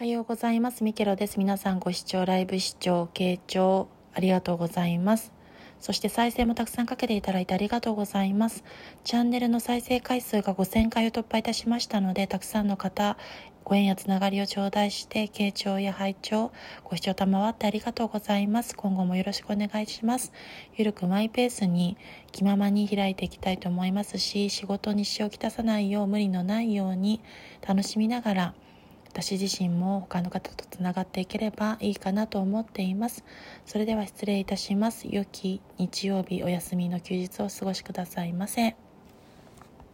おはようございます。ミケロです。皆さんご視聴、ライブ視聴、傾聴、ありがとうございます。そして再生もたくさんかけていただいてありがとうございます。チャンネルの再生回数が5000回を突破いたしましたので、たくさんの方、ご縁やつながりを頂戴して、傾聴や拝聴、ご視聴賜ってありがとうございます。今後もよろしくお願いします。ゆるくマイペースに気ままに開いていきたいと思いますし、仕事に支障をきたさないよう、無理のないように楽しみながら、私自身も他の方とつながっていければいいかなと思っています。それでは失礼いたします。良き日曜日お休みの休日をお過ごしくださいませ。